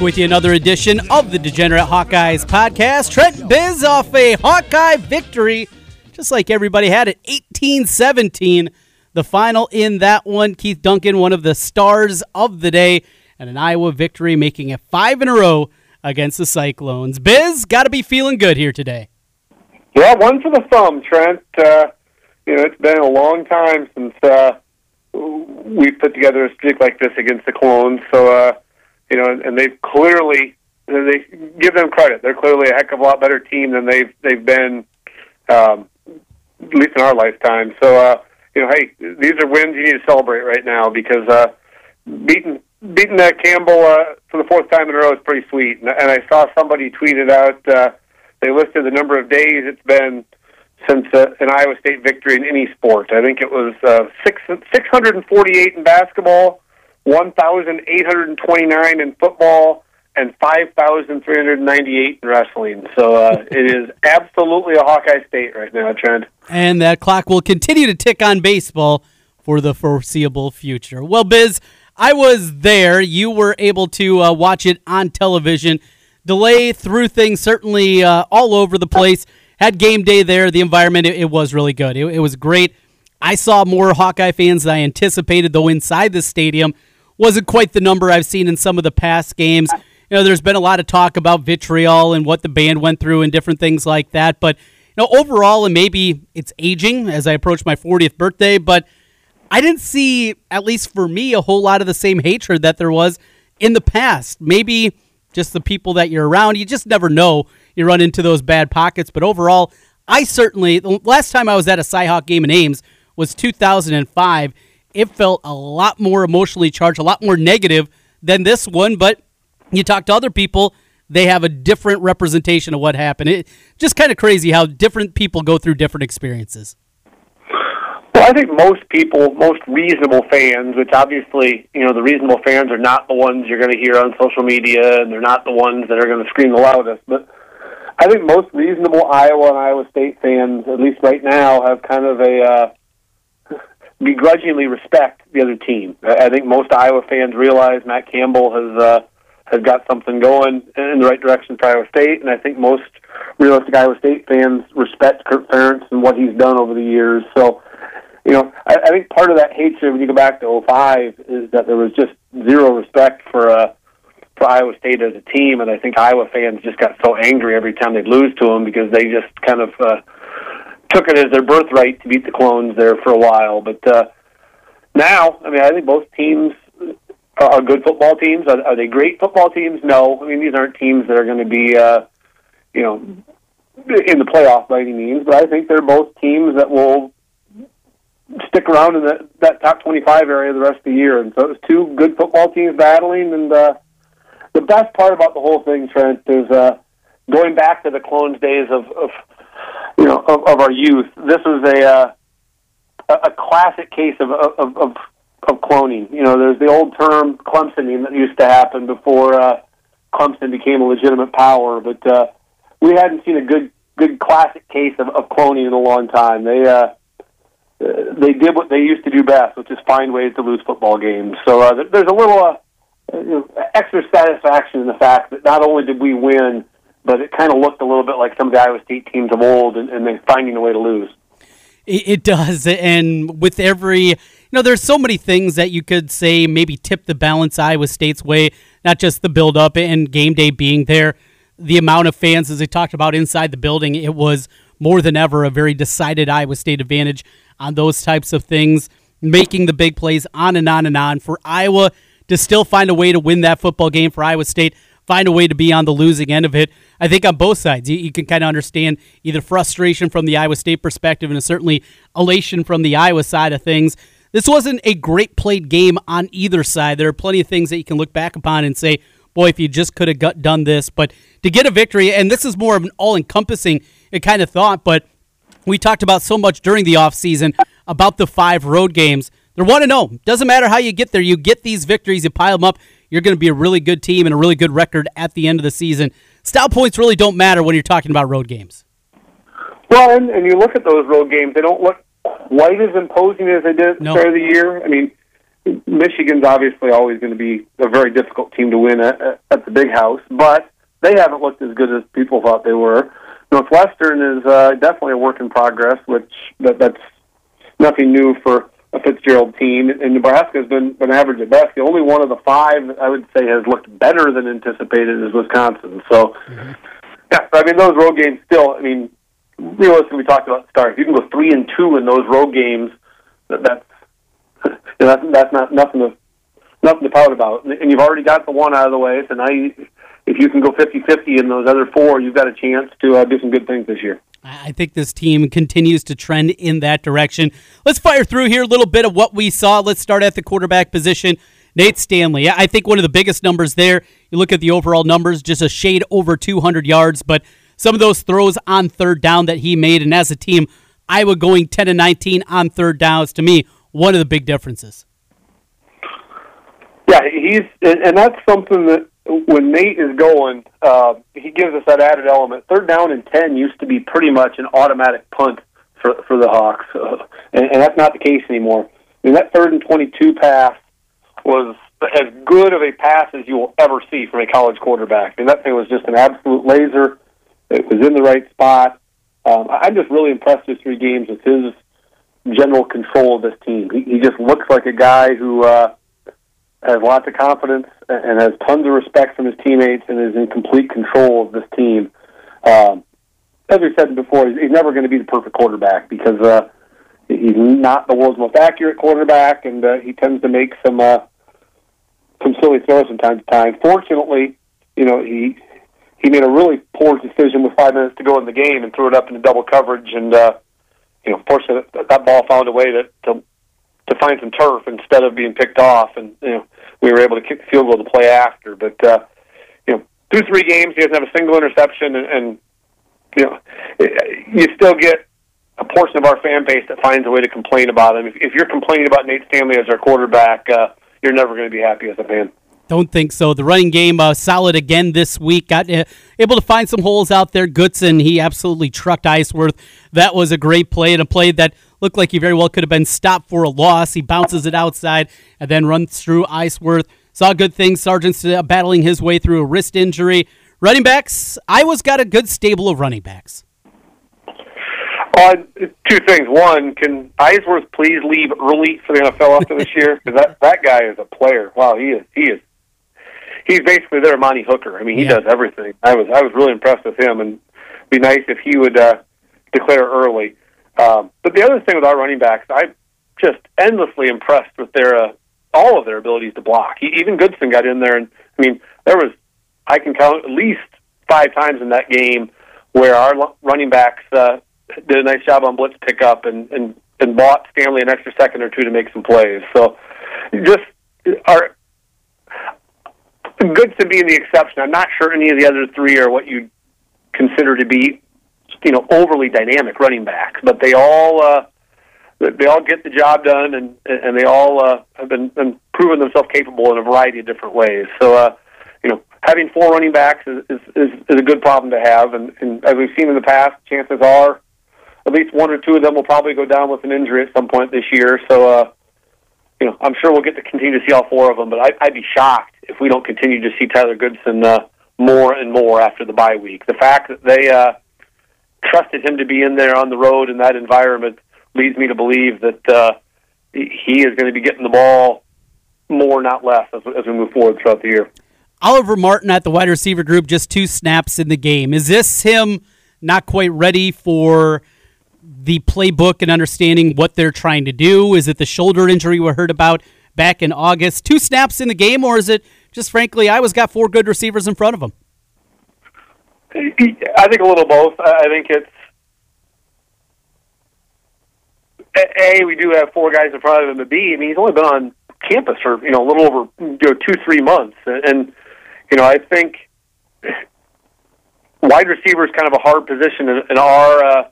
With you another edition of the Degenerate Hawkeyes podcast. Trent Biz off a Hawkeye victory, just like everybody had it, 18-17. The final in that one, Keith Duncan, one of the stars of the day, and an Iowa victory, making it five in a row against the Cyclones. Biz, got to be feeling good here today. Yeah, one for the thumb, Trent. Uh, you know, it's been a long time since uh, we've put together a streak like this against the Clones. So, uh, you know, and, and they've clearly they give them credit. They're clearly a heck of a lot better team than they've they've been, um, at least in our lifetime. So, uh, you know, hey, these are wins you need to celebrate right now because uh, beating beating that Campbell uh, for the fourth time in a row is pretty sweet. And, and I saw somebody tweeted out. Uh, they listed the number of days it's been since uh, an Iowa State victory in any sport. I think it was uh, six six hundred and forty eight in basketball, one thousand eight hundred and twenty nine in football, and five thousand three hundred ninety eight in wrestling. So uh, it is absolutely a Hawkeye State right now, Trent. And that clock will continue to tick on baseball for the foreseeable future. Well, Biz, I was there. You were able to uh, watch it on television delay through things certainly uh, all over the place. Had game day there. The environment, it, it was really good. It, it, was great. I saw more Hawkeye fans than I anticipated, though inside the stadium wasn't quite the number I've seen in some of the past games. You know, there's been a lot of talk about vitriol and what the band went through and different things like that. But, you know, overall, and maybe it's aging as I approach my 40th birthday, but I didn't see, at least for me, a whole lot of the same hatred that there was in the past. Maybe just the people that you're around. You just never know. You run into those bad pockets. But overall, I certainly, the last time I was at a Cyhawk game in Ames was 2005. It felt a lot more emotionally charged, a lot more negative than this one. But you talk to other people, they have a different representation of what happened. It just kind of crazy how different people go through different experiences. Well, I think most people, most reasonable fans, which obviously, you know, the reasonable fans are not the ones you're going to hear on social media, and they're not the ones that are going to scream the loudest. But I think most reasonable Iowa and Iowa State fans, at least right now, have kind of a uh, begrudgingly respect the other team. I think most Iowa fans realize Matt Campbell has uh, has got something going in the right direction for Iowa State, and I think most realistic Iowa State fans respect Kirk Ferentz and what he's done over the years. So you know, I, I think part of that hatred when you go back to 05 is that there was just zero respect for uh, for Iowa State as a team, and I think Iowa fans just got so angry every time they'd lose to them because they just kind of uh, took it as their birthright to beat the clones there for a while. But uh, now, I mean, I think both teams are good football teams. Are, are they great football teams? No. I mean, these aren't teams that are going to be, uh, you know, in the playoff by any means. But I think they're both teams that will stick around in that, that top 25 area the rest of the year. And so it was two good football teams battling. And uh, the best part about the whole thing, Trent, is uh, going back to the clones days of, of you know of, of our youth. This was a uh, a classic case of of, of of cloning. You know, there's the old term Clemsoning that used to happen before uh, Clemson became a legitimate power, but uh, we hadn't seen a good good classic case of, of cloning in a long time. They uh, they did what they used to do best, which is find ways to lose football games. So uh, there's a little uh, extra satisfaction in the fact that not only did we win, but it kind of looked a little bit like some of the Iowa State teams of old, and, and then finding a way to lose. It does, and with every, you know, there's so many things that you could say maybe tip the balance Iowa State's way. Not just the build up and game day being there, the amount of fans, as they talked about inside the building, it was more than ever a very decided Iowa State advantage on those types of things, making the big plays on and on and on. For Iowa to still find a way to win that football game for Iowa State, find a way to be on the losing end of it. I think on both sides, you, you can kind of understand either frustration from the Iowa State perspective and certainly elation from the Iowa side of things. This wasn't a great played game on either side. There are plenty of things that you can look back upon and say, boy, if you just could have done this. But to get a victory, and this is more of an all encompassing kind of thought, but we talked about so much during the offseason about the five road games. They're 1 0. Doesn't matter how you get there, you get these victories, you pile them up. You're going to be a really good team and a really good record at the end of the season. Style points really don't matter when you're talking about road games. Well, and, and you look at those road games, they don't look quite as imposing as they did at the No. start of the year. I mean, Michigan's obviously always going to be a very difficult team to win at, at- at the big house, but they haven't looked as good as people thought they were. Northwestern is uh, definitely a work in progress, which that, that's nothing new for a Fitzgerald team. And Nebraska has been been average at best. The only one of the five I would say has looked better than anticipated is Wisconsin. So, yeah, I mean those road games still. I mean, realistically, we talked about start. If you can go three and two in those road games, that, that's you know, that's that's not nothing to nothing to pout about. And you've already got the one out of the way. So now, you, if you can go 50-50 in those other four, you've got a chance to uh, do some good things this year. I think this team continues to trend in that direction. Let's fire through here a little bit of what we saw. Let's start at the quarterback position. Nate Stanley. I think one of the biggest numbers there, you look at the overall numbers, just a shade over 200 yards, but some of those throws on third down that he made, and as a team, Iowa going 10 to 19 on third downs, to me, one of the big differences. Yeah, he's and and that's something that when Nate is going, uh, he gives us that added element. Third down and ten used to be pretty much an automatic punt for for the Hawks, uh, and, and that's not the case anymore. I mean, that third and twenty-two pass was as good of a pass as you will ever see from a college quarterback. I mean, that thing was just an absolute laser. It was in the right spot. Um, I'm just really impressed with three games with his general control of this team. He, he just looks like a guy who. Uh, has lots of confidence and has tons of respect from his teammates and is in complete control of this team. Um, as we said before, he's, never going to be the perfect quarterback because uh, he's not the world's most accurate quarterback, and uh, he tends to make some uh, some silly throws from time to time. Fortunately, you know he he made a really poor decision with five minutes to go in the game and threw it up into double coverage, and uh, you know, fortunately that, that ball found a way to, to to find some turf instead of being picked off, and you know we were able to kick the field goal to play after. But uh, you know, through three games, he doesn't have a single interception, and, and you know, you still get a portion of our fan base that finds a way to complain about him. If, if you're complaining about Nate Stanley as our quarterback, uh, you're never going to be happy as a fan. Don't think so. The running game uh, solid again this week. Got uh, able to find some holes out there. Goodson he absolutely trucked Eisworth. That was a great play and a play that looked like he very well could have been stopped for a loss. He bounces it outside and then runs through Eisworth. Saw good things. Sargent's uh, battling his way through a wrist injury. Running backs. Iowa's got a good stable of running backs. Uh, two things. One, can Eisworth please leave early for the NFL after this year? Because that that guy is a player. Wow, he is. He is. He's basically their Amani Hooker. I mean, he Yeah. does everything. I was I was really impressed with him, and it'd be nice if he would uh, declare early. Um, but the other thing with our running backs, I'm just endlessly impressed with their uh, all of their abilities to block. He, even Goodson got in there, and I mean, there was I can count at least five times in that game where our running backs uh, did a nice job on blitz pickup and and and bought Stanley an extra second or two to make some plays. So, just our Goodson being the exception. I'm not sure any of the other three are what you consider to be, you know, overly dynamic running backs, but they all uh, they all get the job done, and and they all uh, have been, been proven themselves capable in a variety of different ways. So, uh, you know, having four running backs is is, is, is a good problem to have, and, and as we've seen in the past, chances are at least one or two of them will probably go down with an injury at some point this year. So, uh, you know, I'm sure we'll get to continue to see all four of them, but I, I'd be shocked if we don't continue to see Tyler Goodson uh, more and more after the bye week. The fact that they uh, trusted him to be in there on the road in that environment leads me to believe that uh, he is going to be getting the ball more, not less, as, as we move forward throughout the year. Oliver Martin at the wide receiver group, just two snaps in the game. Is this him not quite ready for the playbook and understanding what they're trying to do? Is it the shoulder injury we heard about back in August? Two snaps in the game, or is it just frankly, Iowa's got four good receivers in front of him? I think a little both. I think it's a we do have four guys in front of him. But B, I mean, he's only been on campus for you know a little over you know two three months, and, you know I think wide receiver is kind of a hard position in, in our uh,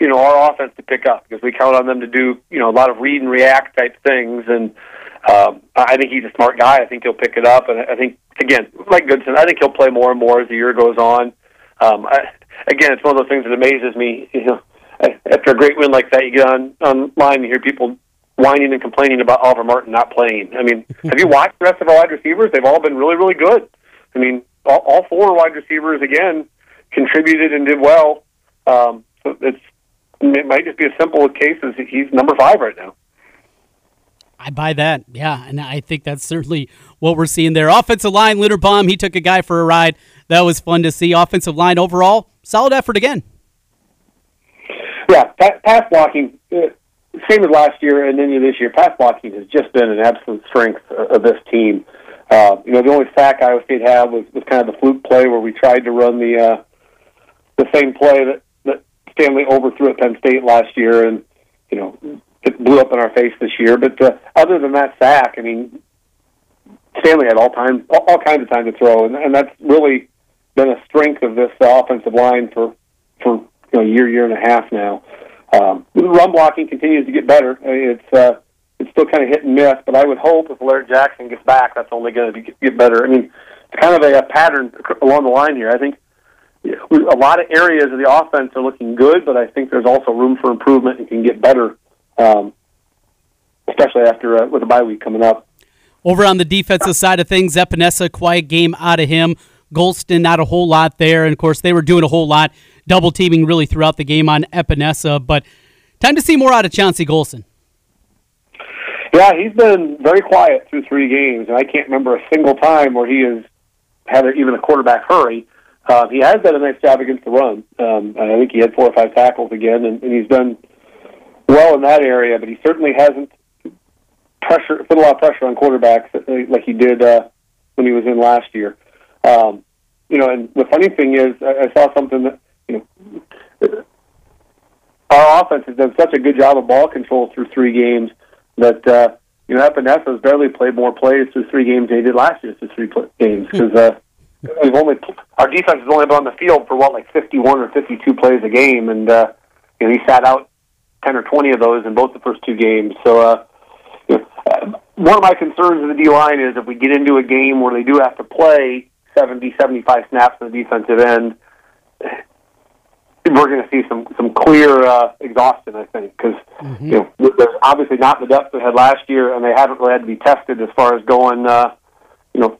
you know our offense to pick up because we count on them to do you know a lot of read and react type things, and um, I think he's a smart guy. I think he'll pick it up, and I think again like Goodson, I think he'll play more and more as the year goes on. Um, I, again, it's one of those things that amazes me. You know, after a great win like that, you get on online and hear people whining and complaining about Oliver Martin not playing. I mean, have you watched the rest of our wide receivers? They've all been really, really good. I mean, all, all four wide receivers again contributed and did well. Um, so it's it might just be as simple a case as he's number five right now. I buy that. Yeah, and I think that's certainly what we're seeing there. Offensive line, Linderbaum, he took a guy for a ride. That was fun to see. Offensive line overall, solid effort again. Yeah, pass blocking, uh, same as last year and of this year. Pass blocking has just been an absolute strength of this team. Uh, you know, the only sack Iowa State had was, was kind of the fluke play where we tried to run the uh, the same play that, that Stanley overthrew at Penn State last year, and you know, it blew up in our face this year. But uh, other than that sack, I mean, Stanley had all time, all, kinds of time to throw, and, and that's really been a strength of this uh, offensive line for for you know, a year, year and a half now. Um, run blocking continues to get better. I mean, it's uh, it's still kind of hit and miss, but I would hope if Larry Jackson gets back, that's only going to get better. I mean, it's kind of a, a pattern along the line here. I think a lot of areas of the offense are looking good, but I think there's also room for improvement and can get better, um, especially after uh, with the bye week coming up. Over on the defensive side of things, Epenesa, quiet game out of him. Golston, not a whole lot there. And of course, they were doing a whole lot, double teaming really throughout the game on Epenesa. But time to see more out of Chauncey Golston. Yeah, he's been very quiet through three games, and I can't remember a single time where he has had even a quarterback hurry. Uh, he has done a nice job against the run. Um, I think he had four or five tackles again, and, and he's done well in that area. But he certainly hasn't pressure put a lot of pressure on quarterbacks like he did uh, when he was in last year. Um, you know, and the funny thing is, I, I saw something that you know, our offense has done such a good job of ball control through three games that uh, you know Epenesa has barely played more plays through three games than he did last year through three play- games because uh, we've only our defense has only been on the field for what like fifty one or fifty two plays a game, and uh, you know he sat out ten or twenty of those in both the first two games. So. Uh, you know, one of my concerns in the D line is if we get into a game where they do have to play 70, 75 snaps on the defensive end, we're going to see some some clear uh, exhaustion. I think because mm-hmm. you know there's obviously not the depth they had last year, and they haven't really had to be tested as far as going uh, you know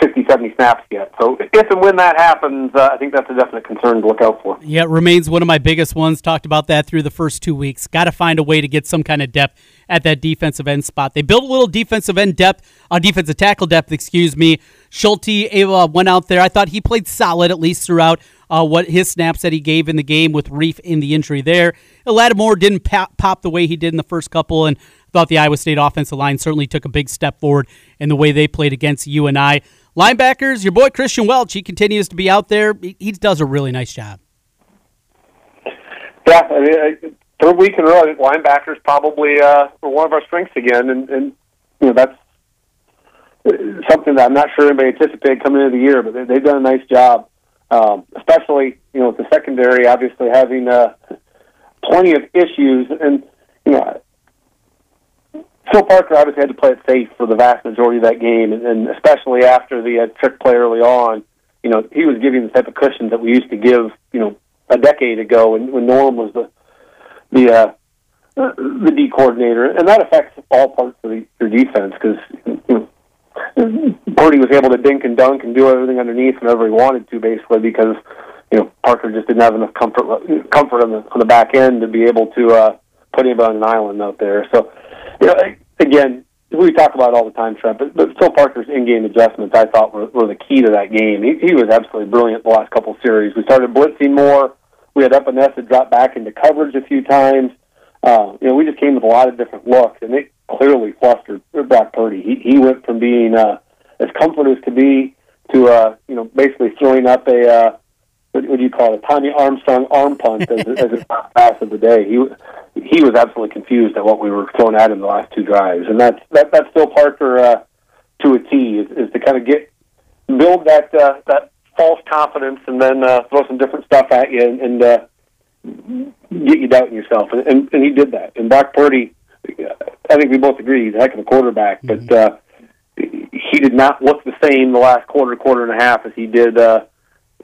60, 70 snaps yet. So if and when that happens, uh, I think that's a definite concern to look out for. Yeah, it remains one of my biggest ones. Talked about that through the first two weeks. Got to find a way to get some kind of depth at that defensive end spot. They built a little defensive end depth, uh, defensive tackle depth, excuse me. Schulte uh, went out there. I thought he played solid at least throughout uh, what his snaps that he gave in the game with Reef in the injury there. Lattimore didn't pop, pop the way he did in the first couple, and thought the Iowa State offensive line certainly took a big step forward in the way they played against UNI. Linebackers, your boy Christian Welch, he continues to be out there. He, he does a really nice job. Yeah, I mean, third week in a row, I think linebackers probably uh, were one of our strengths again, and, and you know that's something that I'm not sure anybody anticipated coming into the year, but they, they've done a nice job, um, especially you know with the secondary obviously having uh, plenty of issues, and you know Phil Parker obviously had to play it safe for the vast majority of that game, and, especially after the uh, trick play early on. You know, he was giving the type of cushions that we used to give, you know, a decade ago when, when Norm was the the uh, the D coordinator, and that affects all parts of the, your defense because you Purdy was able to dink and dunk and do everything underneath whenever he wanted to, basically because you know Parker just didn't have enough comfort comfort on the on the back end to be able to uh, put him on an island out there. So you know, again, we talk about all the time, Trent, but, but Phil Parker's in-game adjustments, I thought, were, were the key to that game. He, he was absolutely brilliant the last couple series. We started blitzing more. We had Epenesa drop back into coverage a few times. Uh, you know, we just came with a lot of different looks, and it clearly flustered Brock Purdy. He, he went from being uh, as comfortable as could be to, uh, you know, basically throwing up a, uh, what, do you call it, a Tommy Armstrong arm punt as, as his pass of the day. He he was absolutely confused at what we were throwing at him the last two drives, and that's that that's still Parker uh, to a T is, is to kind of get build that uh, that false confidence and then uh, throw some different stuff at you and, and uh, get you doubting yourself, and, and and he did that. And Brock Purdy, I think we both agree he's a heck of a quarterback, mm-hmm. but uh, he did not look the same the last quarter, quarter and a half as he did. Uh,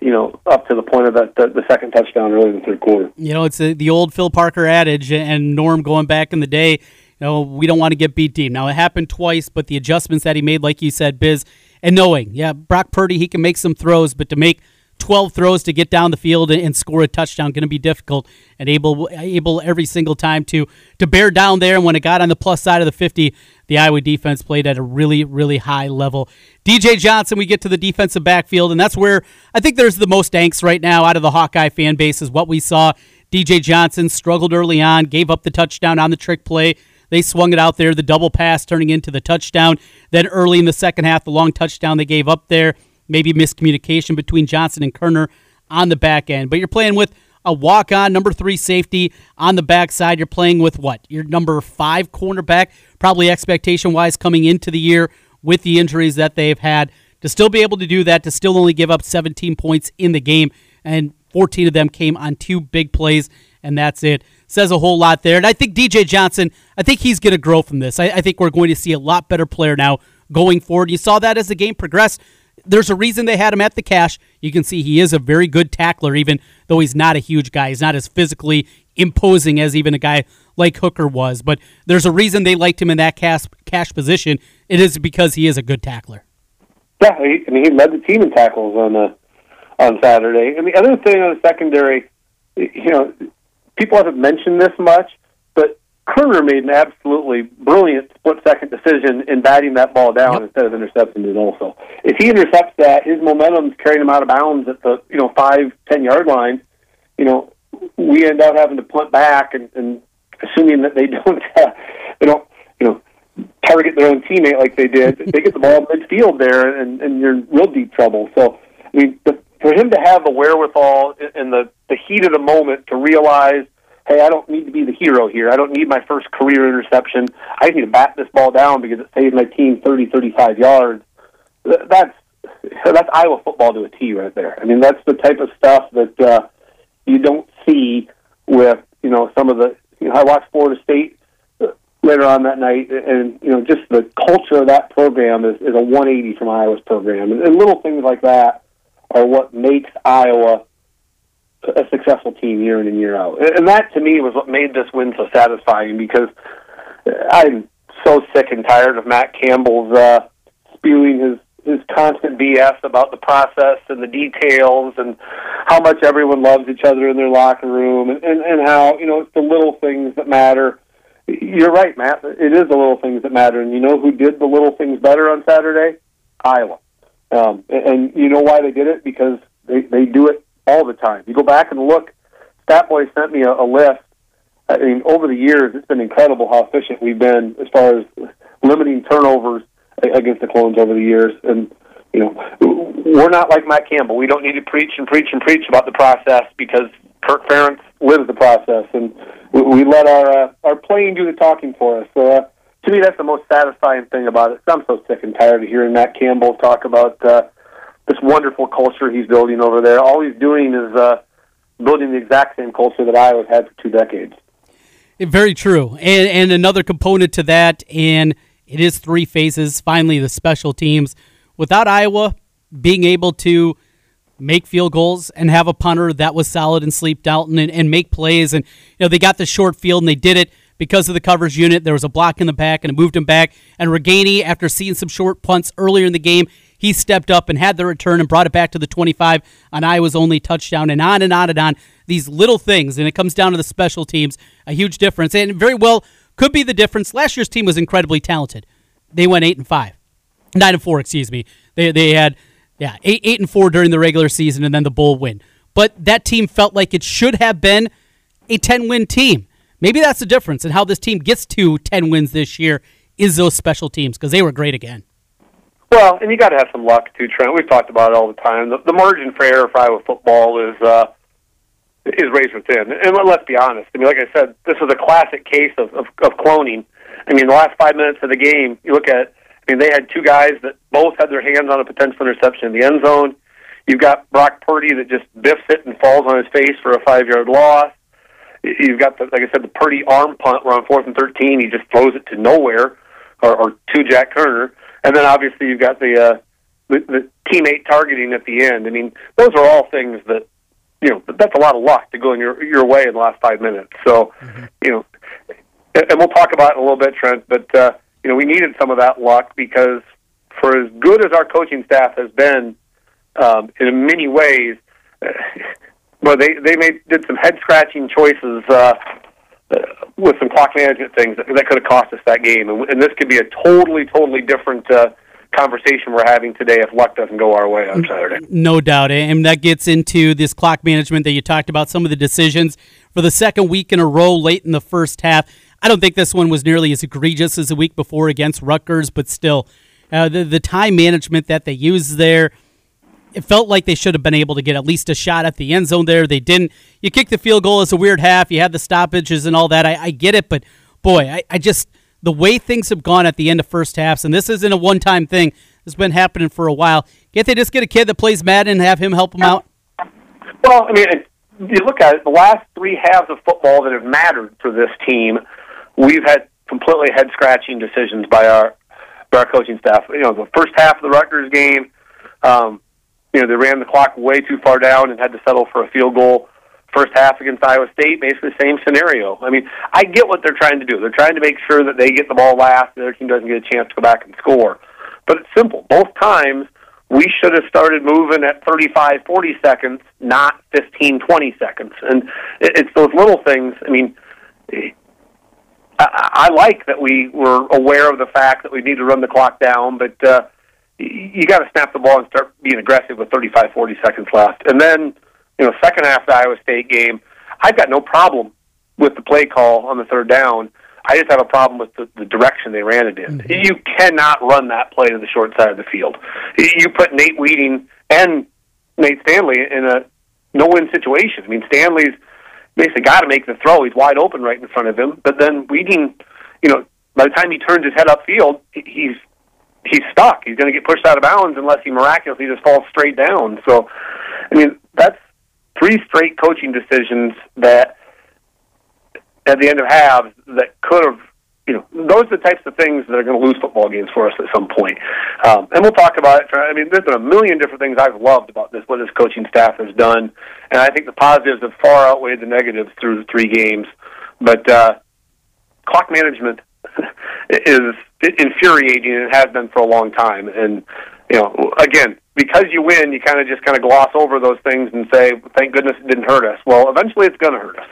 you know, up to the point of that the, the second touchdown early in the third quarter. You know, it's a, the old Phil Parker adage, and Norm going back in the day. You know, we don't want to get beat deep. Now it happened twice, but the adjustments that he made, like you said, Biz, and knowing, yeah, Brock Purdy, he can make some throws, but to make 12 throws to get down the field and, score a touchdown. Going to be difficult and able able every single time to to bear down there. And when it got on the plus side of the 50 the Iowa defense played at a really really high level. DJ Johnson we get to the defensive backfield and that's where I think there's the most angst right now out of the Hawkeye fan base is what we saw. DJ Johnson struggled early on gave up the touchdown on the trick play. They swung it out there the double pass turning into the touchdown. Then early in the second half the long touchdown they gave up there maybe miscommunication between Johnson and Koerner on the back end. But you're playing with a walk on number three safety on the backside. You're playing with what? Your number five cornerback, probably expectation wise coming into the year with the injuries that they've had. To still be able to do that, to still only give up 17 points in the game, and 14 of them came on two big plays, and that's it. Says a whole lot there. And I think DJ Johnson, I think he's going to grow from this. I, I think we're going to see a lot better player now going forward. You saw that as the game progressed there's a reason they had him at the cash. You can see he is a very good tackler, even though he's not a huge guy. He's not as physically imposing as even a guy like Hooker was. But there's a reason they liked him in that cash, cash position. It is because he is a good tackler. Yeah, he, I mean, he led the team in tackles on uh, on Saturday. And the other thing on the secondary, you know, people haven't mentioned this much, Koerner made an absolutely brilliant split second decision in batting that ball down yep. instead of intercepting it also. If he intercepts that, his momentum's carrying him out of bounds at the, you know, five, ten yard line, you know, we end up having to punt back and, and assuming that they don't uh, they don't, you know, target their own teammate like they did, they get the ball midfield there and, and you're in real deep trouble. So I mean the, for him to have the wherewithal in the, the heat of the moment to realize hey, I don't need to be the hero here. I don't need my first career interception. I just need to bat this ball down because it saves my team 30, 35 yards. That's that's Iowa football to a T right there. I mean, that's the type of stuff that uh, you don't see with you know some of the. You know, I watched Florida State uh, later on that night, and you know, just the culture of that program is, is a 180 from Iowa's program, and, and little things like that are what makes Iowa a successful team year in and year out. And that to me was what made this win so satisfying because I'm so sick and tired of Matt Campbell's uh, spewing his his constant BS about the process and the details and how much everyone loves each other in their locker room and, and, and how, you know, it's the little things that matter. You're right, Matt. It is the little things that matter. And you know who did the little things better on Saturday? Iowa. Um, and, and you know why they did it? Because they, they do it all the time. You go back and look. Statboy sent me a, a list. I mean, over the years, it's been incredible how efficient we've been as far as limiting turnovers against the clones over the years. And you know, we're not like Matt Campbell. We don't need to preach and preach and preach about the process because Kirk Ferentz lives the process, and we, we let our uh, our playing do the talking for us. So. Uh, to me, that's the most satisfying thing about it. I'm so sick and tired of hearing Matt Campbell talk about uh, this wonderful culture he's building over there. All he's doing is uh, building the exact same culture that Iowa's had for two decades. Very true. And, and another component to that, and it is three phases. Finally, the special teams. Without Iowa being able to make field goals and have a punter that was solid and Sleep-Dalton and, and make plays, and you know they got the short field and they did it because of the coverage unit. There was a block in the back and it moved him back. And Ragaini, after seeing some short punts earlier in the game, he stepped up and had the return and brought it back to the 25 on Iowa's only touchdown, and on and on and on. These little things, and it comes down to the special teams, a huge difference, and very well could be the difference. Last year's team was incredibly talented. They went eight and five, nine and four, excuse me. They they had yeah eight eight and four during the regular season, and then the bowl win. But that team felt like it should have been a 10 win team. Maybe that's the difference in how this team gets to 10 wins this year is those special teams because they were great again. Well, and you got to have some luck too, Trent. We've talked about it all the time. The, the margin for error for Iowa football is uh, is razor thin. And let's be honest. I mean, like I said, this was a classic case of, of, of cloning. I mean, the last five minutes of the game, you look at. I mean, they had two guys that both had their hands on a potential interception in the end zone. You've got Brock Purdy that just biffs it and falls on his face for a five yard loss. You've got, the, like I said, the Purdy arm punt where on fourth and thirteen he just throws it to nowhere, or, or to Jack Koerner. And then obviously you've got the uh, the, the teammate targeting at the end. I mean, those are all things that you know that's a lot of luck to go in your your way in the last five minutes. So, mm-hmm. you know, and we'll talk about it in a little bit, Trent. But uh, you know, we needed some of that luck because for as good as our coaching staff has been um, in many ways, well, they they made did some head scratching choices. Uh, uh, with some clock management things that, that could have cost us that game, and, and this could be a totally, totally different uh, conversation we're having today if luck doesn't go our way on Saturday. No doubt. And that gets into this clock management that you talked about, some of the decisions for the second week in a row late in the first half. I don't think this one was nearly as egregious as the week before against Rutgers, but still, uh, the, the time management that they used there, it felt like they should have been able to get at least a shot at the end zone there. They didn't. You kicked the field goal as a weird half. You had the stoppages and all that. I, I get it, but boy, I, I just – the way things have gone at the end of first halves, and this isn't a one time thing, it's been happening for a while. Can't they just get a kid that plays Madden and have him help them out? Well, I mean, you look at it, the last three halves of football that have mattered for this team, we've had completely head scratching decisions by our by our coaching staff. You know, the first half of the Rutgers game, um, you know, they ran the clock way too far down and had to settle for a field goal first half against Iowa State, basically the same scenario. I mean, I get what they're trying to do. They're trying to make sure that they get the ball last, the other team doesn't get a chance to go back and score. But it's simple. Both times, we should have started moving at 35, 40 seconds, not 15, 20 seconds. And it's those little things. I mean, I, I like that we were aware of the fact that we need to run the clock down, but uh, you got to snap the ball and start being aggressive with 35, 40 seconds left. And then you know, second half of the Iowa State game, I've got no problem with the play call on the third down. I just have a problem with the, the direction they ran it in. Mm-hmm. You cannot run that play to the short side of the field. You put Nate Wieting and Nate Stanley in a no-win situation. I mean, Stanley's basically got to make the throw. He's wide open right in front of him. But then Wieting, you know, by the time he turns his head upfield, he's he's stuck. He's going to get pushed out of bounds unless he miraculously just falls straight down. So, I mean, that's three straight coaching decisions that at the end of halves that could have you know, those are the types of things that are going to lose football games for us at some point. Um, and we'll talk about it. I mean, there's been a million different things I've loved about this, what this coaching staff has done. And I think the positives have far outweighed the negatives through the three games. But uh, clock management is infuriating and has been for a long time. And, you know, again, because you win, you kind of just kind of gloss over those things and say, "Thank goodness it didn't hurt us." Well, eventually, it's going to hurt us.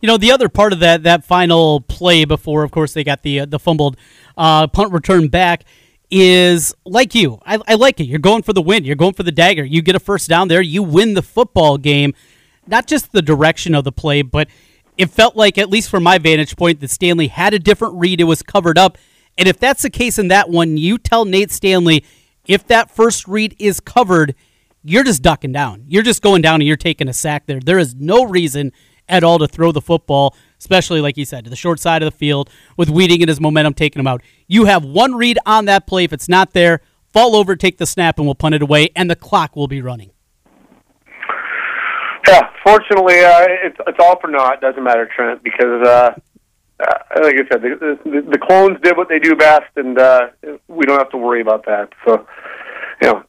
You know, the other part of that that final play before, of course, they got the uh, the fumbled uh, punt return back is like you. I, I like it. You're going for the win. You're going for the dagger. You get a first down there. You win the football game. Not just the direction of the play, but it felt like, at least from my vantage point, that Stanley had a different read. It was covered up. And if that's the case in that one, you tell Nate Stanley, if that first read is covered, you're just ducking down. You're just going down and you're taking a sack there. There is no reason at all to throw the football, especially like you said, to the short side of the field with Wieting and his momentum taking him out. You have one read on that play. If it's not there, fall over, take the snap, and we'll punt it away, and the clock will be running. Yeah, fortunately, uh, it's it's all for naught. Doesn't matter, Trent, because uh, uh, like I said, the, the, the clones did what they do best, and uh, we don't have to worry about that. So, you know,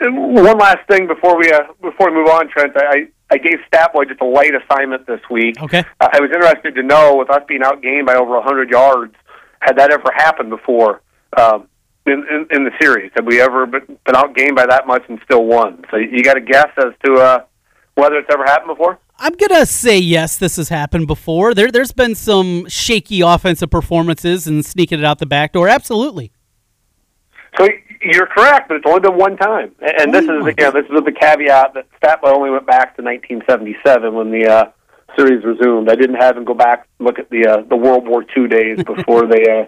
one last thing before we uh, before we move on, Trent, I I gave Statboy just a light assignment this week. Okay, uh, I was interested to know with us being outgained by over 100 yards, had that ever happened before um, in, in in the series? Have we ever been, been outgained by that much and still won? So you got a guess as to uh, whether it's ever happened before? I'm gonna say yes. This has happened before. There, there's been some shaky offensive performances and sneaking it out the back door. Absolutely. So you're correct, but it's only been one time, and this is again this is with the caveat that Statboy only went back to 1977 when the uh, series resumed. I didn't have him go back and look at the uh, the World War II days before they uh,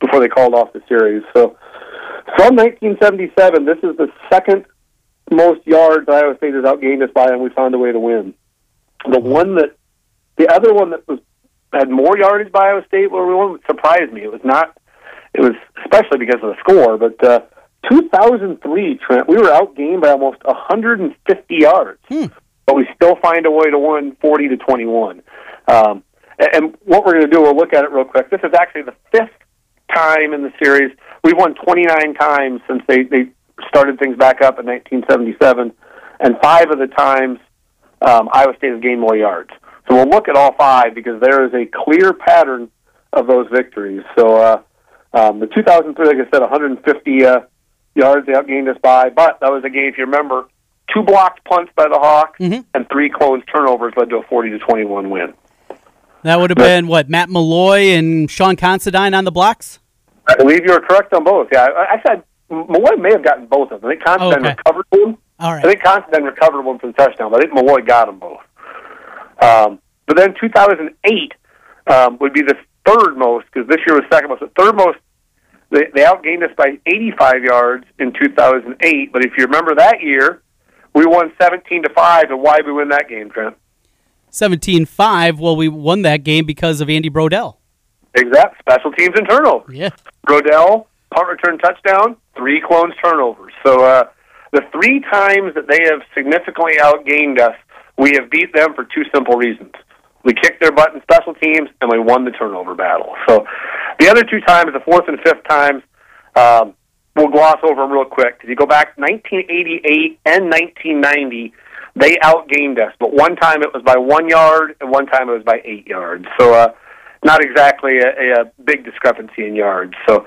before they called off the series. So from 1977, this is the second most yards Iowa State has outgained us by, and we found a way to win. The one that, the other one that was had more yardage by Iowa State, where we won, surprised me. It was not. It was especially because of the score, but uh, 2003, Trent, we were outgained by almost 150 yards, hmm. but we still find a way to win 40 to 21. Um, and what we're going to do, we'll look at it real quick. This is actually the fifth time in the series. We've won 29 times since they, they started things back up in 1977, and five of the times um, Iowa State has gained more yards. So we'll look at all five because there is a clear pattern of those victories. So uh, um, the 2003, like I said, 150 uh, yards they outgained us by, but that was a game, if you remember, two blocked punts by the Hawks Mhm. and three closed turnovers led to a 40 to 21 win. That would have been what Matt Malloy and Sean Considine on the blocks. I believe you were correct on both. Yeah, I, I said Malloy may have gotten both of them. I think Constantine Okay. recovered one. All I right. think Constantine recovered one for the touchdown, but I think Malloy got them both. Um, but then 2008 um, would be the third most because this year was second most. The third most, they, they outgained us by 85 yards in 2008. But if you remember that year, we won 17 to five. And why did we win that game, Trent? 17-5. Well, we won that game because of Andy Brodell. Exact special teams and turnovers. Yeah. Brodell, punt return touchdown, three clones turnovers. So uh, the three times that they have significantly outgained us, we have beat them for two simple reasons. We kicked their butt in special teams, and we won the turnover battle. So the other two times, the fourth and fifth times, um, we'll gloss over them real quick. If you go back 1988 and 1990, they outgained us, but one time it was by one yard, and one time it was by eight yards. So uh, not exactly a, a big discrepancy in yards. So,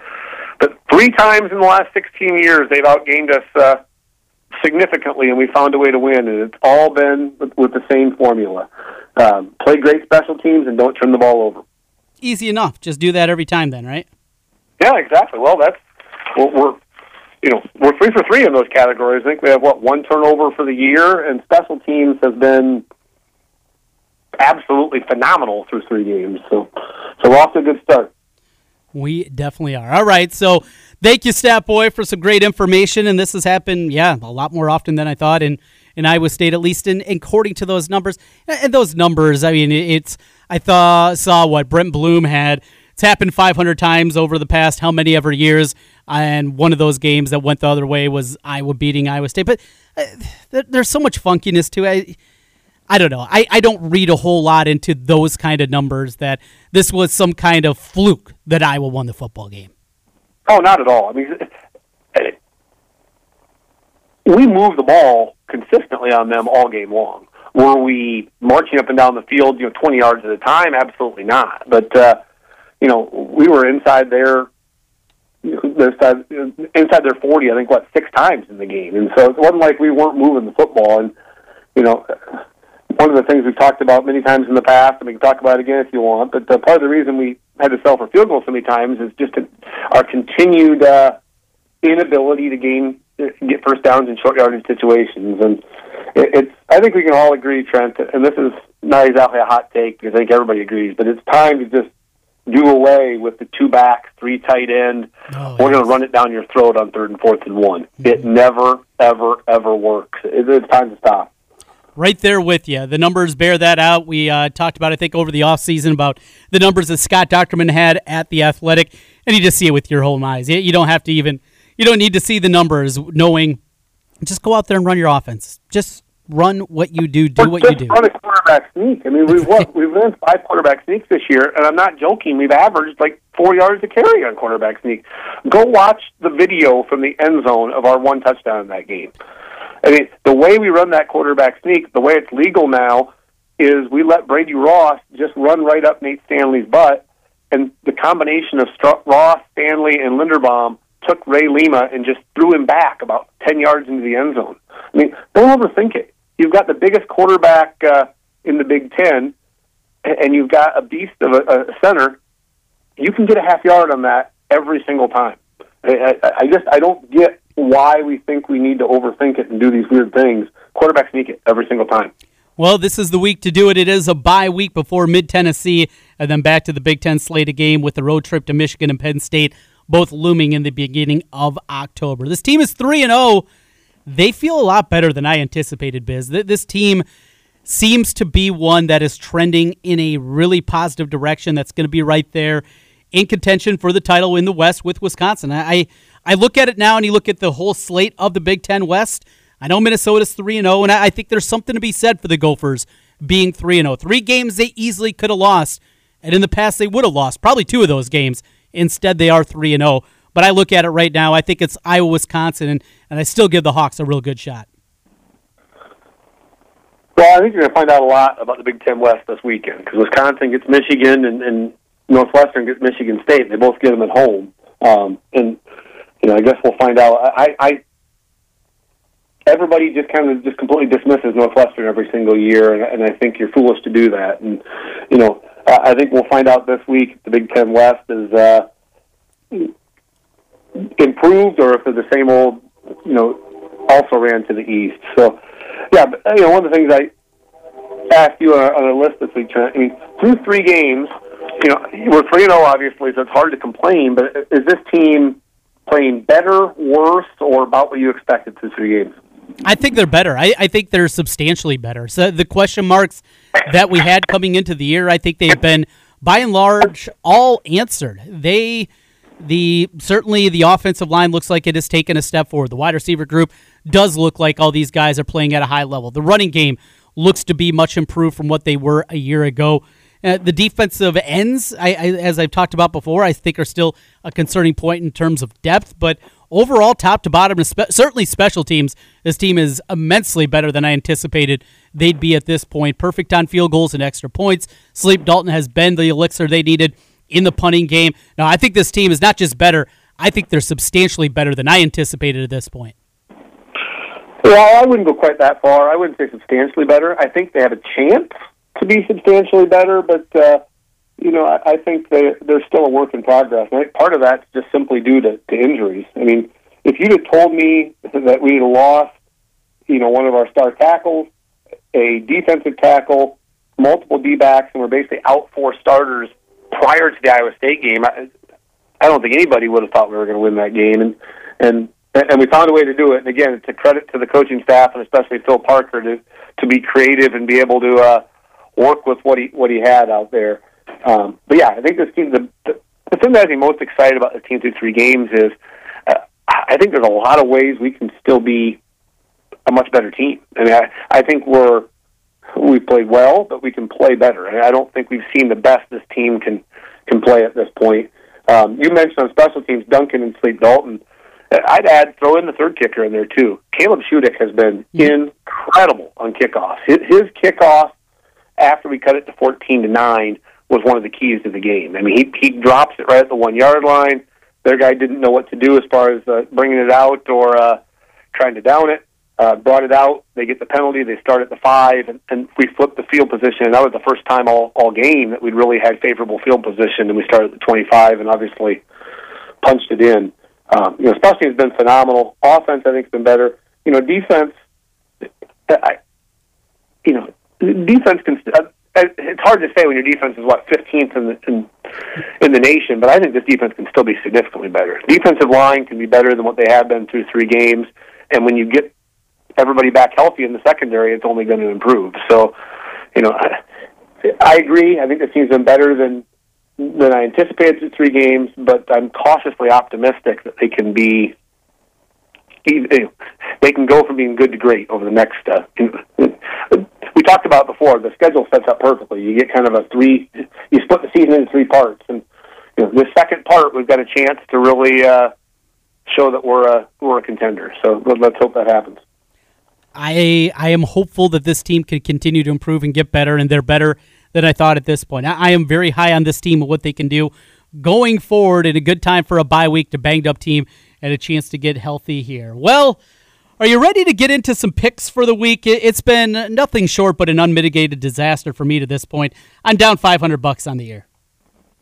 but three times in the last 16 years, they've outgained us uh, significantly, and we found a way to win. And it's all been with, with the same formula: um, play great special teams and don't turn the ball over. Easy enough. Just do that every time then, right? Yeah, exactly. Well, that's we're, we're you know we're three for three in those categories. I think we have what one turnover for the year, and special teams has been absolutely phenomenal through three games. So, so we're off to a good start. We definitely are. All right. So thank you, Stat Boy, for some great information. And this has happened, yeah, a lot more often than I thought in, in Iowa State, at least in according to those numbers. And those numbers, I mean, it's I thought saw what Brent Bloom had. It's happened 500 times over the past how many ever years. And one of those games that went the other way was Iowa beating Iowa State. But uh, there's so much funkiness to it. I don't know. I, I don't read a whole lot into those kind of numbers that this was some kind of fluke that Iowa won the football game. Oh, not at all. I mean, we moved the ball consistently on them all game long. Were we marching up and down the field, you know, 20 yards at a time? Absolutely not. But uh, you know, we were inside their inside their 40. I think what six times in the game, and so it wasn't like we weren't moving the football. And you know, one of the things we've talked about many times in the past, and we can talk about it again if you want. But uh, part of the reason we had to sell for field goals so many times is just to, our continued uh, inability to gain get first downs in short yardage situations. And it, it's I think we can all agree, Trent, and this is not exactly a hot take because I think everybody agrees, but it's time to just do away with the two back, three tight end. Oh, We're going to run it down your throat on third and fourth and one. It never, ever, ever works. It, it's time to stop. Right there with you. The numbers bear that out. We uh, talked about, I think, over the offseason about the numbers that Scott Dochterman had at the Athletic, and you just see it with your own eyes. You- You don't have to even, you don't need to see the numbers, knowing, just go out there and run your offense. Just run what you do, do what you do. run a quarterback sneak. I mean, we've what, we've run five quarterback sneaks this year, and I'm not joking. We've averaged like four yards a carry on quarterback sneak. Go watch the video from the end zone of our one touchdown in that game. I mean, the way we run that quarterback sneak, the way it's legal now, is we let Brady Ross just run right up Nate Stanley's butt, and the combination of Str- Ross, Stanley, and Linderbaum took Ray Lima and just threw him back about ten yards into the end zone. I mean, don't overthink it. You've got the biggest quarterback uh, in the Big Ten, and you've got a beast of a, a center. You can get a half yard on that every single time. I, I, I just I don't get why we think we need to overthink it and do these weird things. Quarterback sneak it every single time. Well, this is the week to do it. It is a bye week before Mid Tennessee, and then back to the Big Ten slate of game with the road trip to Michigan and Penn State, both looming in the beginning of October. This team is three and zero. They feel a lot better than I anticipated. Biz, this team seems to be one that is trending in a really positive direction. That's going to be right there in contention for the title in the West with Wisconsin. I I look at it now, and you look at the whole slate of the Big Ten West. I know Minnesota's three and zero, and I I think there's something to be said for the Gophers being three and zero. Three games they easily could have lost, and in the past they would have lost probably two of those games. Instead, they are three and zero. But I look at it right now. I think it's Iowa, Wisconsin, and, and I still give the Hawks a real good shot. Well, I think you're going to find out a lot about the Big Ten West this weekend because Wisconsin gets Michigan and, and Northwestern gets Michigan State. They both get them at home, um, and you know I guess we'll find out. I, I everybody just kind of just completely dismisses Northwestern every single year, and, and I think you're foolish to do that. And you know, I think we'll find out this week. The Big Ten West is uh, improved, or if they're the same old, you know, also ran to the east. So, yeah, but, you know, one of the things I asked you on our, list this week, Trent. I mean, through three games, you know, we're three zero, obviously, so it's hard to complain. But is this team playing better, worse, or about what you expected through three games? I think they're better. I, I think they're substantially better. So the question marks that we had coming into the year, I think they've been by and large all answered. They the certainly the offensive line looks like it has taken a step forward. The wide receiver group does look like all these guys are playing at a high level. The running game looks to be much improved from what they were a year ago. Uh, the defensive ends, I, I, as I've talked about before, I think are still a concerning point in terms of depth. But overall, top to bottom, certainly special teams, this team is immensely better than I anticipated they'd be at this point. Perfect on field goals and extra points. Sleep-Dalton has been the elixir they needed in the punting game. Now, I think this team is not just better, I think they're substantially better than I anticipated at this point. Well, I wouldn't go quite that far. I wouldn't say substantially better. I think they have a chance to be substantially better, but uh, you know, I, I think they they're still a work in progress. Think part of that's just simply due to, to injuries. I mean, if you'd have told me that we'd lost, you know, one of our star tackles, a defensive tackle, multiple D backs, and we're basically out four starters prior to the Iowa State game, I, I don't think anybody would have thought we were going to win that game, and and and we found a way to do it. And again, it's a credit to the coaching staff and especially Phil Parker to to be creative and be able to uh, work with what he what he had out there. Um, but yeah, I think this team. The, the the thing that I'm most excited about the team through three games is uh, I think there's a lot of ways we can still be a much better team. I mean, I, I think we're we played well, but we can play better. And I don't think we've seen the best this team can can play at this point. Um, you mentioned on special teams Duncan and Sleep-Dalton. I'd add throw in the third kicker in there too. Caleb Shudak has been incredible on kickoffs. His, his kickoff after we cut it to fourteen to nine was one of the keys to the game. I mean, he he drops it right at the one yard line. Their guy didn't know what to do as far as uh, bringing it out or uh, trying to down it uh, brought it out. They get the penalty. They start at the five, and, and we flipped the field position. And that was the first time all all game that we'd really had favorable field position. And we started at the twenty-five, and obviously punched it in. Um, you know, special has been phenomenal. Offense, I think, has been better. You know, defense. I, you know, defense can. Uh, it's hard to say when your defense is what 15th in the in, in the nation, but I think this defense can still be significantly better. Defensive line can be better than what they have been through three games, and when you get everybody back healthy in the secondary, it's only going to improve. So, you know, I, I agree. I think this team's been better than than I anticipated through three games, but I'm cautiously optimistic that they can be. They can go from being good to great over the next. Uh, talked about before. The schedule sets up perfectly. You get kind of a three. You split the season into three parts, and you know, the second part we've got a chance to really uh, show that we're a we're a contender. So let's hope that happens. I I am hopeful that this team can continue to improve and get better, and they're better than I thought at this point. I, I am very high on this team and what they can do going forward, and a good time for a bye week to banged up team and a chance to get healthy here. Well. Are you ready to get into some picks for the week? It's been nothing short but an unmitigated disaster for me to this point. I'm down 500 bucks on the year.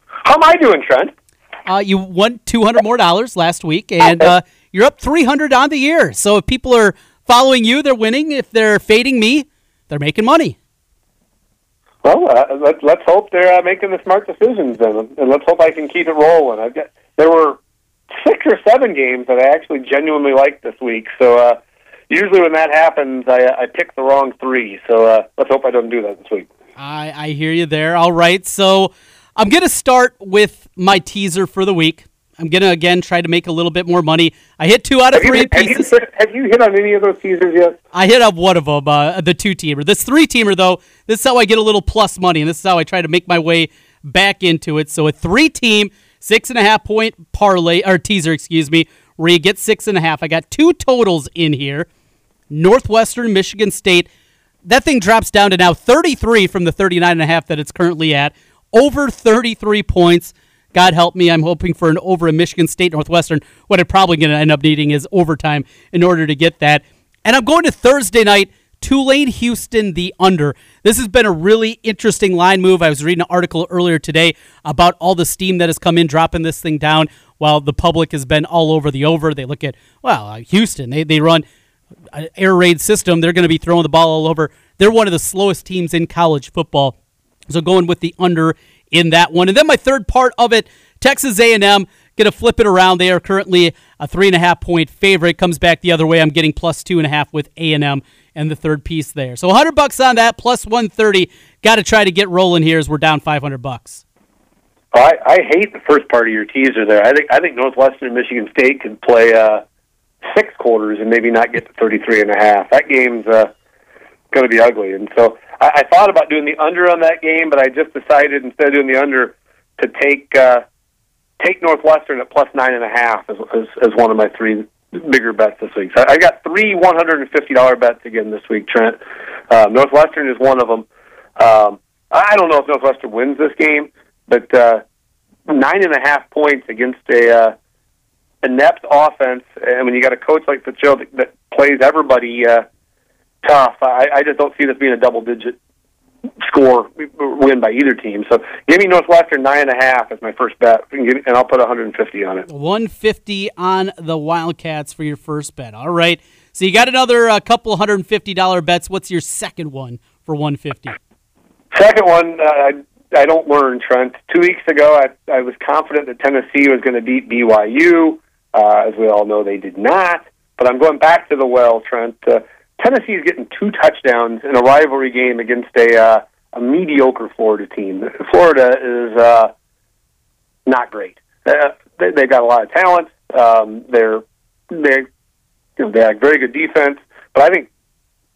How am I doing, Trent? Uh, you won 200 more dollars last week, and uh, you're up 300 on the year. So if people are following you, they're winning. If they're fading me, they're making money. Well, uh, let, let's hope they're uh, making the smart decisions, then, and let's hope I can keep it rolling. I've got there were six or seven games that I actually genuinely liked this week. So uh, usually when that happens, I, I pick the wrong three. So uh, let's hope I don't do that this week. I, I hear you there. All right, so I'm going to start with my teaser for the week. I'm gonna again try to make a little bit more money. I hit two out of have three you, pieces. Have you, have you, hit on any of those teasers yet? I hit up one of them, uh, the two teamer. This three teamer though, this is how I get a little plus money, and this is how I try to make my way back into it. So a three team six and a half point parlay or teaser, excuse me, where you get six and a half. I got two totals in here. Northwestern, Michigan State. That thing drops down to now 33 from the 39 and a half that it's currently at. Over 33 points. God help me, I'm hoping for an over in Michigan State Northwestern. What I'm probably going to end up needing is overtime in order to get that. And I'm going to Thursday night, Tulane Houston, the under. This has been a really interesting line move. I was reading an article earlier today about all the steam that has come in dropping this thing down while the public has been all over the over. They look at, well, uh, Houston, they, they run an air raid system. They're going to be throwing the ball all over. They're one of the slowest teams in college football. So going with the under in that one. And then my third part of it, Texas A&M going to flip it around. They are currently a three and a half point favorite. Comes back the other way. I'm getting plus two and a half with A&M and the third piece there. So 100 bucks on that, plus 130. Got to try to get rolling here as we're down 500 bucks. I, I hate the first part of your teaser there. I think I think Northwestern and Michigan State could play uh, six quarters and maybe not get to 33 and a half. That game's uh, going to be ugly. And so I, I thought about doing the under on that game, but I just decided instead of doing the under to take uh, take Northwestern at plus nine and a half as, as, as one of my three bigger bets this week. So I got three one hundred and fifty dollar bets again this week. Trent um, Northwestern is one of them. Um, I don't know if Northwestern wins this game, but uh, nine and a half points against a uh, inept offense, and when you got a coach like Fitzgerald that, that plays everybody uh, tough, I, I just don't see this being a double digit score win by either team. So give me Northwestern nine and a half as my first bet, and I'll put 150 on it. 150 on the Wildcats for your first bet. All right. So you got another uh, couple hundred and fifty dollar bets. What's your second one for 150? Second one, uh, I, I don't learn, Trent. Two weeks ago, I, I was confident that Tennessee was going to beat BYU. Uh, as we all know, they did not. But I'm going back to the well, Trent. Uh, Tennessee is getting two touchdowns in a rivalry game against a uh, a mediocre Florida team. Florida is uh, not great. Uh, they they got a lot of talent. Um, they're they you know they have very good defense, but I think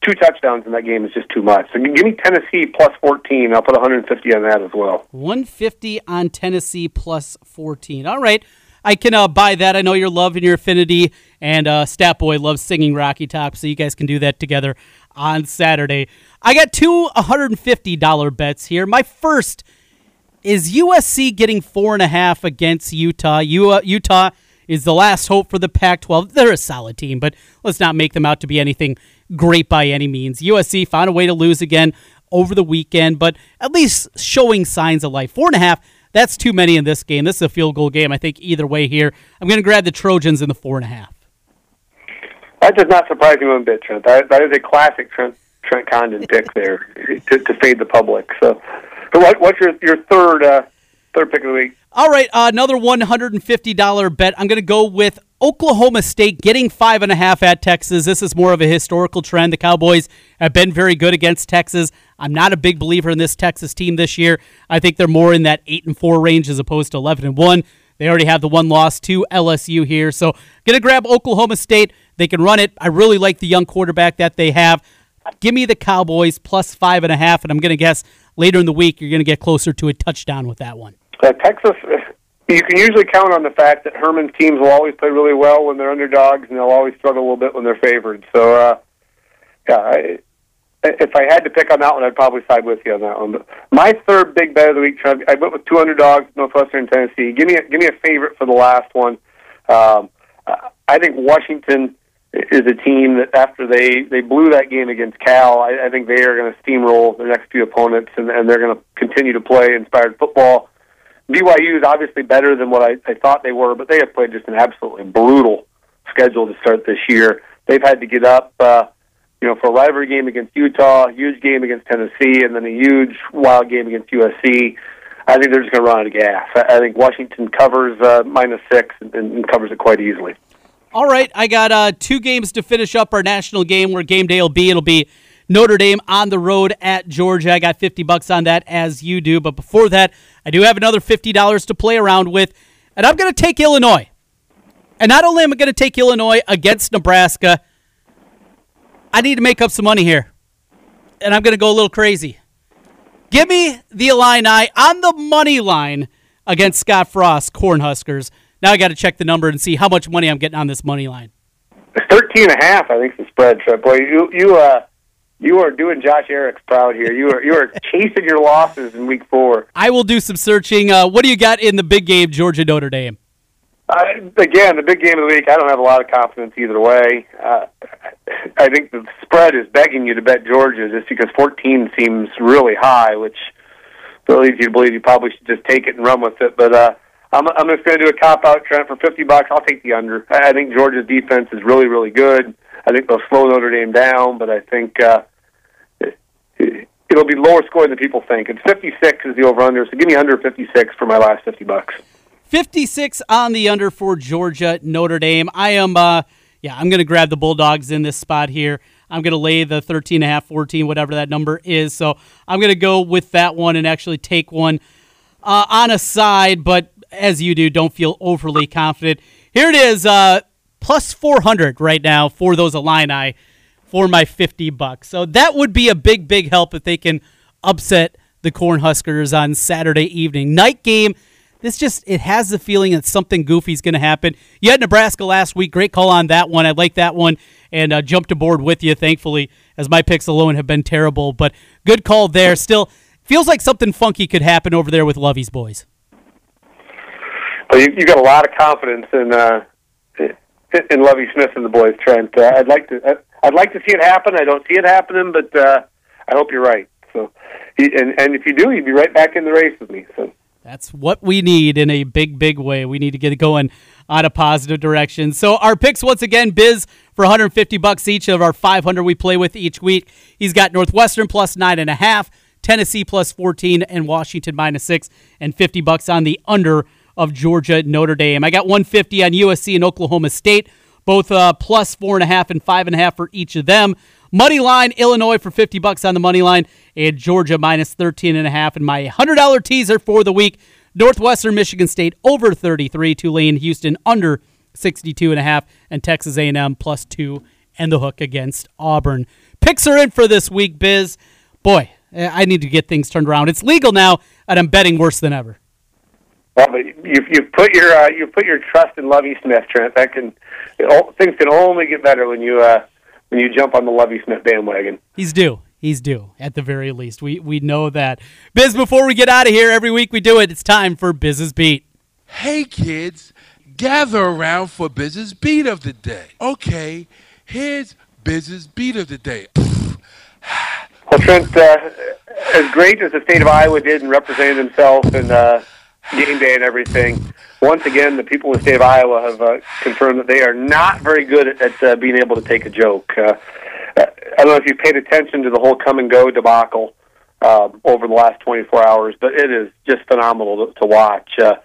two touchdowns in that game is just too much. So give me Tennessee plus 14. I'll put 150 on that as well. 150 on Tennessee plus 14. All right. I can uh, buy that. I know your love and your affinity, and uh, Stat Boy loves singing Rocky Top, so you guys can do that together on Saturday. I got two $150 bets here. My first is USC getting four and a half against Utah. Uh, Utah is the last hope for the Pac 12. They're a solid team, but let's not make them out to be anything great by any means. USC found a way to lose again over the weekend, but at least showing signs of life. Four and a half that's too many in this game. This is a field goal game, I think, either way here. I'm going to grab the Trojans in the four and a half. That does not surprise me one bit, Trent. That, that is a classic Trent, Trent Condon pick there to, to fade the public. So, so what, what's your, your third uh, third pick of the week? All right, uh, another $150 bet. I'm going to go with Oklahoma State getting five and a half at Texas. This is more of a historical trend. The Cowboys have been very good against Texas. I'm not a big believer in this Texas team this year. I think they're more in that eight and four range as opposed to eleven and one. They already have the one loss to LSU here, so gonna grab Oklahoma State. They can run it. I really like the young quarterback that they have. Give me the Cowboys plus five and a half, and I'm gonna guess later in the week you're gonna get closer to a touchdown with that one. Uh, Texas you can usually count on the fact that Herman's teams will always play really well when they're underdogs, and they'll always struggle a little bit when they're favored. So, uh, yeah, I, if I had to pick on that one, I'd probably side with you on that one. But my third big bet of the week, I went with two underdogs, Northwestern Tennessee. Give me a, give me a favorite for the last one. Um, I think Washington is a team that after they they blew that game against Cal, I, I think they are going to steamroll their next few opponents, and, and they're going to continue to play inspired football BYU is obviously better than what I, I thought they were, but they have played just an absolutely brutal schedule to start this year. They've had to get up, uh, you know, for a rivalry game against Utah, huge game against Tennessee, and then a huge wild game against USC. I think they're just going to run out of gas. I, I think Washington covers uh, minus six and, and covers it quite easily. All right, I got uh, two games to finish up our national game where game day will be. It'll be Notre Dame on the road at Georgia. I got 50 bucks on that as you do. But before that, I do have another $50 to play around with. And I'm going to take Illinois. And not only am I going to take Illinois against Nebraska, I need to make up some money here. And I'm going to go a little crazy. Give me the Illini on the money line against Scott Frost Cornhuskers. Now I got to check the number and see how much money I'm getting on this money line. 13 and a half, I think, the spread. So, boy, you you uh you are doing Josh Erics proud here. You are you are chasing your losses in week four. I will do some searching. Uh, what do you got in the big game, Georgia Notre Dame? Uh, again, the big game of the week. I don't have a lot of confidence either way. Uh, I think the spread is begging you to bet Georgia just because 14 seems really high, which leads you to believe you probably should just take it and run with it. But uh, I'm I'm just going to do a cop out, Trent, for 50 bucks. I'll take the under. I think Georgia's defense is really really good. I think they'll slow Notre Dame down, but I think uh, it, it'll be lower scoring than people think. It's 56 is the over under, so give me under 56 for my last 50 bucks. 56 on the under for Georgia Notre Dame. I am, uh, yeah, I'm going to grab the Bulldogs in this spot here. I'm going to lay the 13 and a half, 14, whatever that number is. So I'm going to go with that one and actually take one uh, on a side, but as you do, don't feel overly confident. Here it is, uh, plus 400 right now for those Illini for my 50 bucks. So that would be a big, big help if they can upset the Cornhuskers on Saturday evening. Night game this just it has the feeling that something goofy is going to happen. You had Nebraska last week. Great call on that one. I like that one and uh, jumped aboard with you. Thankfully, as my picks alone have been terrible, but good call there. Still feels like something funky could happen over there with Lovie's boys. Well, you, you got a lot of confidence in uh, in Lovie Smith and the boys, Trent. Uh, I'd like to I'd like to see it happen. I don't see it happening, but uh, I hope you're right. So, and and if you do, you'd be right back in the race with me. So. That's what we need in a big, big way. We need to get it going on a positive direction. So our picks once again, Biz for 150 bucks each of our 500 we play with each week. He's got Northwestern plus nine and a half, Tennessee plus 14, and Washington minus six, and 50 bucks on the under of Georgia Notre Dame. I got 150 on USC and Oklahoma State, both uh, plus four and a half and five and a half for each of them. Money line, Illinois for 50 bucks on the money line, and Georgia minus 13 and a half. And my $100 teaser for the week, Northwestern Michigan State over 33, Tulane Houston under 62 and a half, and Texas A&M plus 2 and the hook against Auburn. Picks are in for this week, Biz. Boy, I need to get things turned around. It's legal now, and I'm betting worse than ever. Well, but you you put your uh, you put your trust in Lovie Smith, Trent. That can things can only get better when you uh, when you jump on the Lovie Smith bandwagon. He's due. He's due at the very least. We we know that. Biz, before we get out of here, every week we do it. It's time for Biz's Beat. Hey kids, gather around for Biz's Beat of the day. Okay, here's Biz's Beat of the day. well, Trent, uh, as great as the state of Iowa did in representing themselves and. uh, game day and everything, once again, the people in the state of Iowa have uh, confirmed that they are not very good at, at uh, being able to take a joke. Uh, I don't know if you've paid attention to the whole Kum & Go debacle um, over the last 24 hours, but it is just phenomenal to, to watch uh,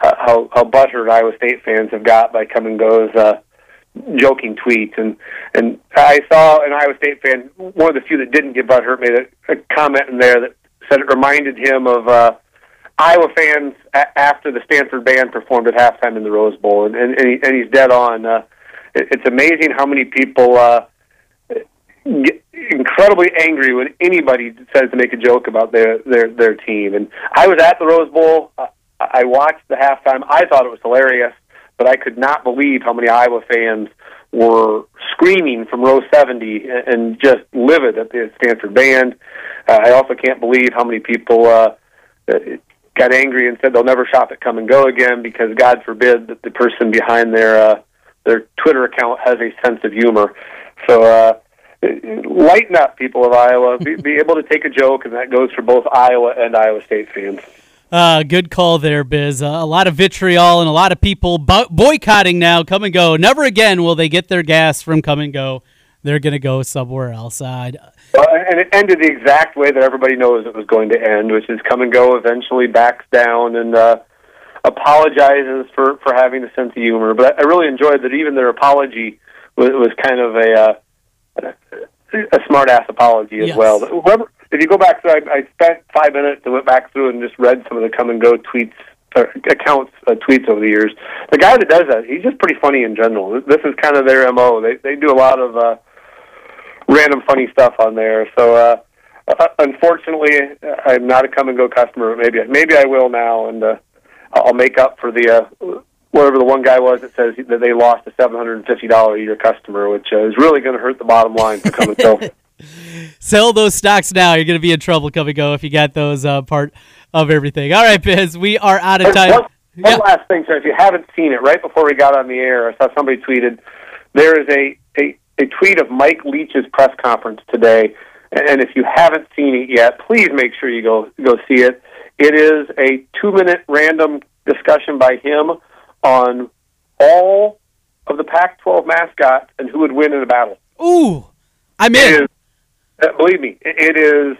how how buttered Iowa State fans have got by Kum & Go's uh, joking tweets. And and I saw an Iowa State fan, one of the few that didn't get butthurt, made a, a comment in there that said it reminded him of. Uh, Iowa fans a- after the Stanford band performed at halftime in the Rose Bowl, and and, and, he, and he's dead on. Uh, it, it's amazing how many people uh, get incredibly angry when anybody decides to make a joke about their their their team. And I was at the Rose Bowl. Uh, I watched the halftime. I thought it was hilarious, but I could not believe how many Iowa fans were screaming from row 70 and just livid at the Stanford band. Uh, I also can't believe how many people uh, got angry and said they'll never shop at Kum & Go again because God forbid that the person behind their uh, their Twitter account has a sense of humor. So uh, lighten up, people of Iowa. be, be able to take a joke, and that goes for both Iowa and Iowa State fans. Uh, good call there, Biz. Uh, a lot of vitriol and a lot of people bo- boycotting now. Kum & Go. Never again will they get their gas from Kum & Go. They're going to go somewhere else. Uh, well, and it ended the exact way that everybody knows it was going to end, which is Kum & Go eventually backs down and uh, apologizes for for having a sense of humor. But I really enjoyed that even their apology was, was kind of a uh, a smart ass apology as yes. well. Whoever, if you go back through, I, I spent five minutes and went back through and just read some of the Kum & Go tweets accounts uh, tweets over the years. The guy that does that, he's just pretty funny in general. This is kind of their mo. They they do a lot of. Uh, random funny stuff on there. So uh, uh, unfortunately, I'm not a Kum & Go customer. Maybe maybe I will now, and uh, I'll make up for the uh, whatever the one guy was that says that they lost a seven hundred and fifty dollar a year customer, which uh, is really going to hurt the bottom line for coming. so Sell those stocks now. You're going to be in trouble Kum & Go if you got those uh, part of everything. All right, Biz, we are out of time. One, one Yeah. last thing, sir. If you haven't seen it, right before we got on the air, I saw somebody tweeted there is a, a, a tweet of Mike Leach's press conference today. And if you haven't seen it yet, please make sure you go go see it. It is a two minute random discussion by him on all of the Pac 12 mascots and who would win in a battle. Ooh, I'm in. is, uh, believe me, it it is.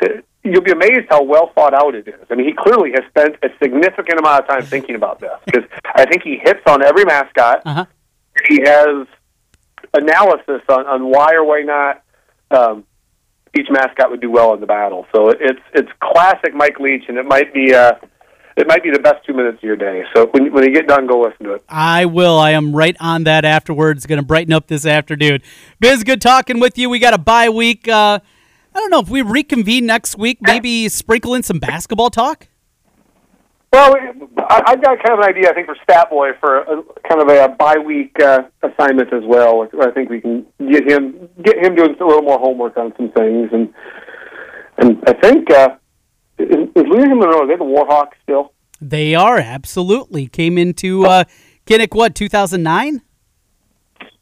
It, you'll be amazed how well thought out it is. I mean, he clearly has spent a significant amount of time thinking about this because I think he hits on every mascot. Uh-huh. He has analysis on, on why or why not um, each mascot would do well in the battle. So it, it's it's classic Mike Leach, and it might be uh, it might be the best two minutes of your day. So when when you get done, go listen to it. I will. I am right on that afterwards. Going to brighten up this afternoon. Biz, good talking with you. We got a bye week. Uh, I don't know if we reconvene next week, maybe sprinkle in some basketball talk. Well, I- I've got kind of an idea. I think for Stat Boy for a, kind of a bye week uh, assignment as well. I think we can get him get him doing a little more homework on some things, and and I think uh, is, is Louisiana Monroe are they the Warhawks still? They are absolutely came into uh, Kinnick what 2009.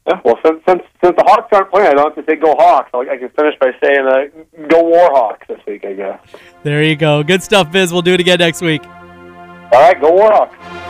Yeah. Well, since since since the Hawks aren't playing, I don't have to say go Hawks. I, I can finish by saying uh, go Warhawks this week. I guess. There you go. Good stuff, Biz. We'll do it again next week. All right, go Warhawks.